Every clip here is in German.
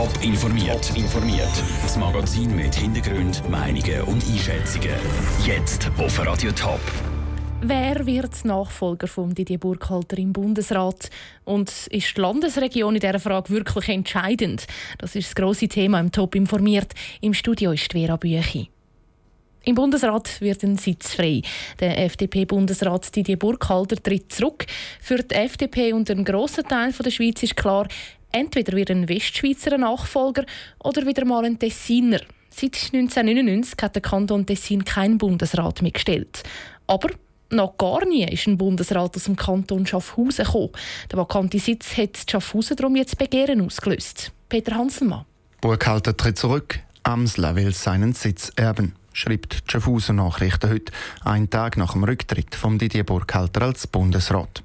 Top informiert. informiert. Das Magazin mit Hintergrund, Meinungen und Einschätzungen. Jetzt auf Radio Top. Wer wird Nachfolger von Didier Burkhalter im Bundesrat? Und ist die Landesregion in dieser Frage wirklich entscheidend? Das ist das grosse Thema im Top informiert. Im Studio ist Vera Büchi. Im Bundesrat wird ein Sitz frei. Der FDP-Bundesrat Didier Burkhalter tritt zurück. Für die FDP und einen grossen Teil der Schweiz ist klar, entweder wird ein Westschweizer Nachfolger oder wieder mal ein Tessiner. Seit 1999 hat der Kanton Tessin keinen Bundesrat mehr gestellt. Aber noch gar nie ist ein Bundesrat aus dem Kanton Schaffhausen gekommen. Der vakante Sitz hat Schaffhausen darum jetzt Begehren ausgelöst. Peter Hanselmann. Burkhalter tritt zurück. Amsler will seinen Sitz erben schreibt die Schaffhauser Nachrichten heute, einen Tag nach dem Rücktritt von Didier Burkhalter als Bundesrat.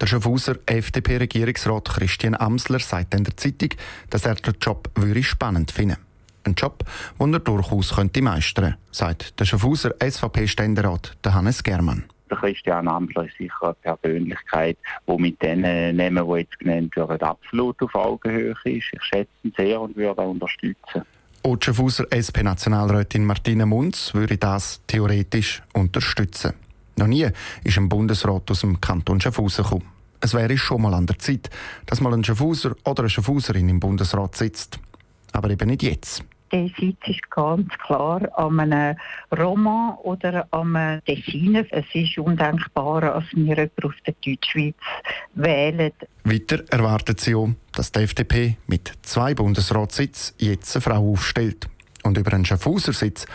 Der Schaffhauser FDP-Regierungsrat Christian Amsler sagt in der Zeitung, dass er den Job spannend finden Ein Job, den er durchaus könnte meistern sagt der Schaffhauser SVP-Ständerat Hannes Germann. Der Christian Amsler ist sicher eine Persönlichkeit, die mit den Namen, die jetzt genannt werden, absolut auf Augenhöhe ist. Ich schätze ihn sehr und würde ihn unterstützen. Schaffhauser SP-Nationalrätin Martina Munz würde das theoretisch unterstützen. Noch nie ist ein Bundesrat aus dem Kanton Schaffhausen gekommen. Es wäre schon mal an der Zeit, dass mal ein Schaffhauser oder eine Schaffhauserin im Bundesrat sitzt. Aber eben nicht jetzt der Sitz ist ganz klar an einem Roman oder an einem Tessiner. Es ist undenkbar, als wir jemanden aus der Deutschschweiz wählen. Weiter erwartet sie auch, dass die FDP mit zwei Bundesratssitzen jetzt eine Frau aufstellt. Und über einen Schaffhauser-Sitz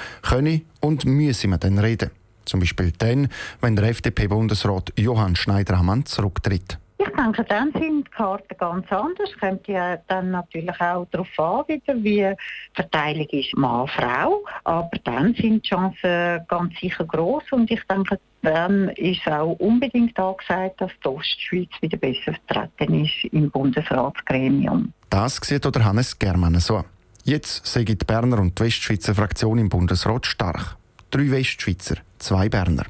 und müsse man dann reden. Zum Beispiel dann, wenn der FDP-Bundesrat Johann Schneider-Hammann zurücktritt. Ich denke, dann sind die Karten ganz anders. Kommt ja dann natürlich auch darauf an, wieder, wie die Verteilung ist Mann-Frau. Aber dann sind die Chancen ganz sicher groß und ich denke, dann ist auch unbedingt angesagt, dass die Ostschweiz wieder besser vertreten ist im Bundesratsgremium. Das sieht oder Hannes Germann so. Jetzt sehen die Berner und die Westschweizer Fraktion im Bundesrat stark. Drei Westschweizer, zwei Berner.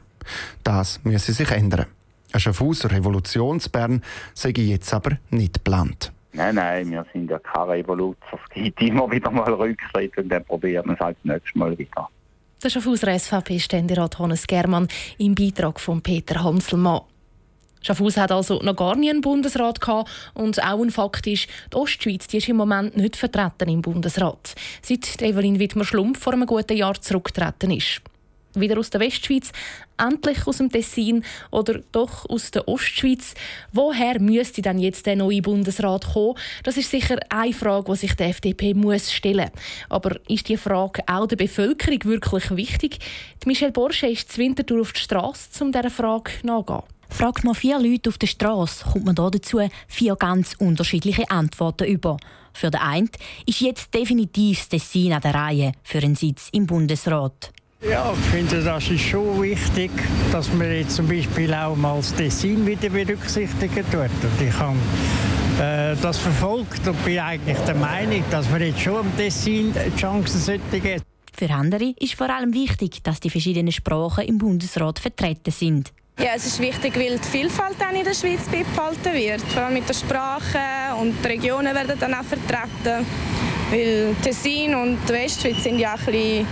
Das müsse sich ändern. Ein Schaffhauser Revolutionsbern sei jetzt aber nicht geplant. Nein, nein, wir sind ja keine Revoluzer. Es gibt immer wieder mal Rückschritt und dann probieren wir es halt das nächste Mal wieder. Der Schaffhauser SVP-Ständerat Hannes Germann im Beitrag von Peter Hanselmann. Schaffhausen hat also noch gar nie einen Bundesrat gehabt und auch ein Fakt ist, die Ostschweiz die ist im Moment nicht vertreten im Bundesrat, seit Evelyn Wittmer-Schlumpf vor einem guten Jahr zurückgetreten ist wieder aus der Westschweiz, endlich aus dem Tessin oder doch aus der Ostschweiz. Woher müsste dann jetzt der neue Bundesrat kommen? Das ist sicher eine Frage, die sich die FDP muss stellen Aber ist die Frage auch der Bevölkerung wirklich wichtig? Michelle Borsche ist zu Winterthur auf die Straße, um dieser Frage nachzugehen. Fragt man vier Leute auf der Straße, kommt man dazu vier ganz unterschiedliche Antworten über. Für den einen ist jetzt definitiv das Tessin an der Reihe für einen Sitz im Bundesrat. Ja, ich finde, das ist schon wichtig, dass man jetzt zum Beispiel auch mal das Tessin wieder berücksichtigen tut. Und ich habe äh, das verfolgt und bin eigentlich der Meinung, dass man jetzt schon am Tessin die Chancen sollte geben. Für andere ist vor allem wichtig, dass die verschiedenen Sprachen im Bundesrat vertreten sind. Ja, es ist wichtig, weil die Vielfalt dann in der Schweiz beibehalten wird. Vor allem mit der Sprache und die Regionen werden dann auch vertreten. Weil Tessin und die Westschweiz sind ja ein bisschen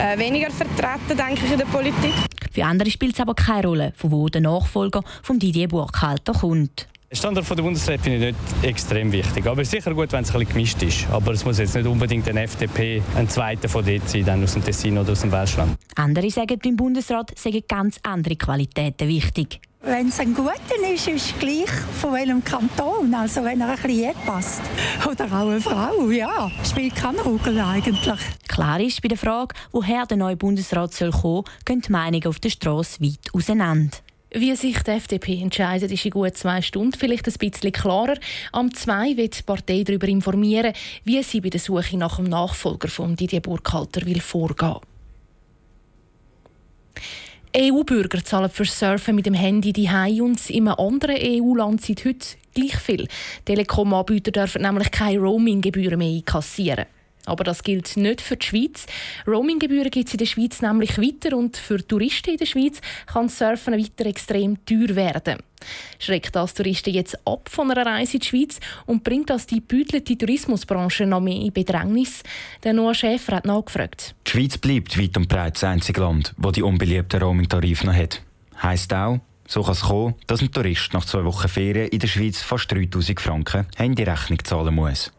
äh, weniger vertreten, denke ich, in der Politik. Für andere spielt es aber keine Rolle, von wo der Nachfolger von Didier Burkhalter kommt. Der Standort der Bundesrat finde ich nicht extrem wichtig. Aber es ist sicher gut, wenn es ein bisschen gemischt ist. Aber es muss jetzt nicht unbedingt ein FDP, ein zweiter von dort sein, dann aus dem Tessin oder aus dem Welschland. Andere sagen, beim Bundesrat seien ganz andere Qualitäten wichtig. Wenn es ein guter ist, ist es gleich von welchem Kanton. Also wenn er ein bisschen passt. Oder auch eine Frau, ja. Spielt keine Rolle eigentlich. Klar ist bei der Frage, woher der neue Bundesrat soll kommen, gehen die Meinungen auf der Straße weit auseinander. Wie sich die FDP entscheidet, ist in gut zwei Stunden vielleicht ein bisschen klarer. Am 2 wird die Partei darüber informieren, wie sie bei der Suche nach dem Nachfolger von Didier Burkhalter will vorgehen EU-Bürger zahlen für Surfen mit dem Handy die und in einem anderen EU-Land seit heute gleich viel. Telekom-Anbieter dürfen nämlich keine Roaming-Gebühren mehr einkassieren. Aber das gilt nicht für die Schweiz. Roaminggebühren gibt es in der Schweiz nämlich weiter und für Touristen in der Schweiz kann Surfen weiter extrem teuer werden. Schreckt das Touristen jetzt ab von einer Reise in die Schweiz und bringt das die bütelte Tourismusbranche noch mehr in Bedrängnis? Der Noah Schäfer hat nachgefragt. Die Schweiz bleibt weit und breit das einzige Land, das die unbeliebten Roaming-Tarife noch hat. Heisst auch, so kann es kommen, dass ein Tourist nach zwei Wochen Ferien in der Schweiz fast 3000 Franken Handyrechnung zahlen muss.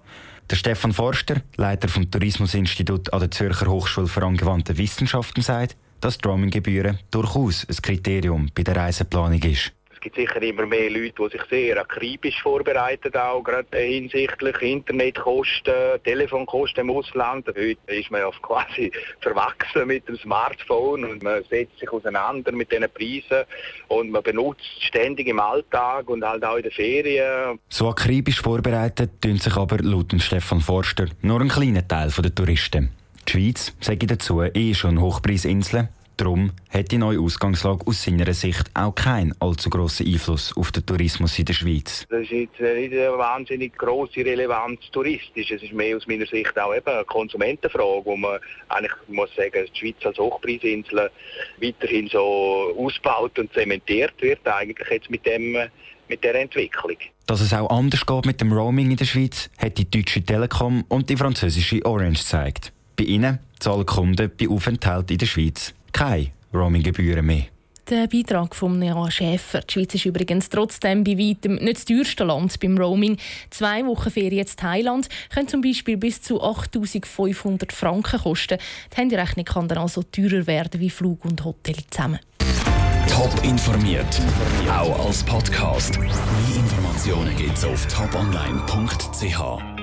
Der Stefan Forster, Leiter vom Tourismusinstitut an der Zürcher Hochschule für angewandte Wissenschaften, sagt, dass Roaminggebühren durchaus ein Kriterium bei der Reiseplanung ist gibt sicher immer mehr Leute, die sich sehr akribisch vorbereiten, auch gerade hinsichtlich Internetkosten, Telefonkosten im Ausland. Heute ist man ja quasi verwachsen mit dem Smartphone und man setzt sich auseinander mit diesen Preisen und man benutzt ständig im Alltag und halt auch in den Ferien. So akribisch vorbereitet tun sich aber laut Stefan Forster nur ein kleiner Teil der Touristen. Die Schweiz, sage ich dazu, eh schon Hochpreisinsel. Darum hat die neue Ausgangslage aus seiner Sicht auch keinen allzu grossen Einfluss auf den Tourismus in der Schweiz. Das ist jetzt nicht eine wahnsinnig grosse Relevanz touristisch. Es ist mehr aus meiner Sicht auch eben eine Konsumentenfrage, wo man eigentlich muss sagen, die Schweiz als Hochpreisinsel weiterhin so ausgebaut und zementiert wird, eigentlich jetzt mit dem mit der Entwicklung. Dass es auch anders geht mit dem Roaming in der Schweiz, hat die deutsche Telekom und die französische Orange gezeigt. Bei ihnen zahlen Kunden bei Aufenthalt in der Schweiz keine Roaminggebühren mehr. Der Beitrag von Nea Schäfer. Die Schweiz ist übrigens trotzdem bei weitem nicht das teuerste Land beim Roaming. Zwei Wochen Ferien in Thailand können zum Beispiel bis zu 8500 Franken kosten. Die Handyrechnung kann dann also teurer werden wie Flug und Hotel zusammen. Top informiert, auch als Podcast. Mehr Informationen gibt es auf toponline.ch.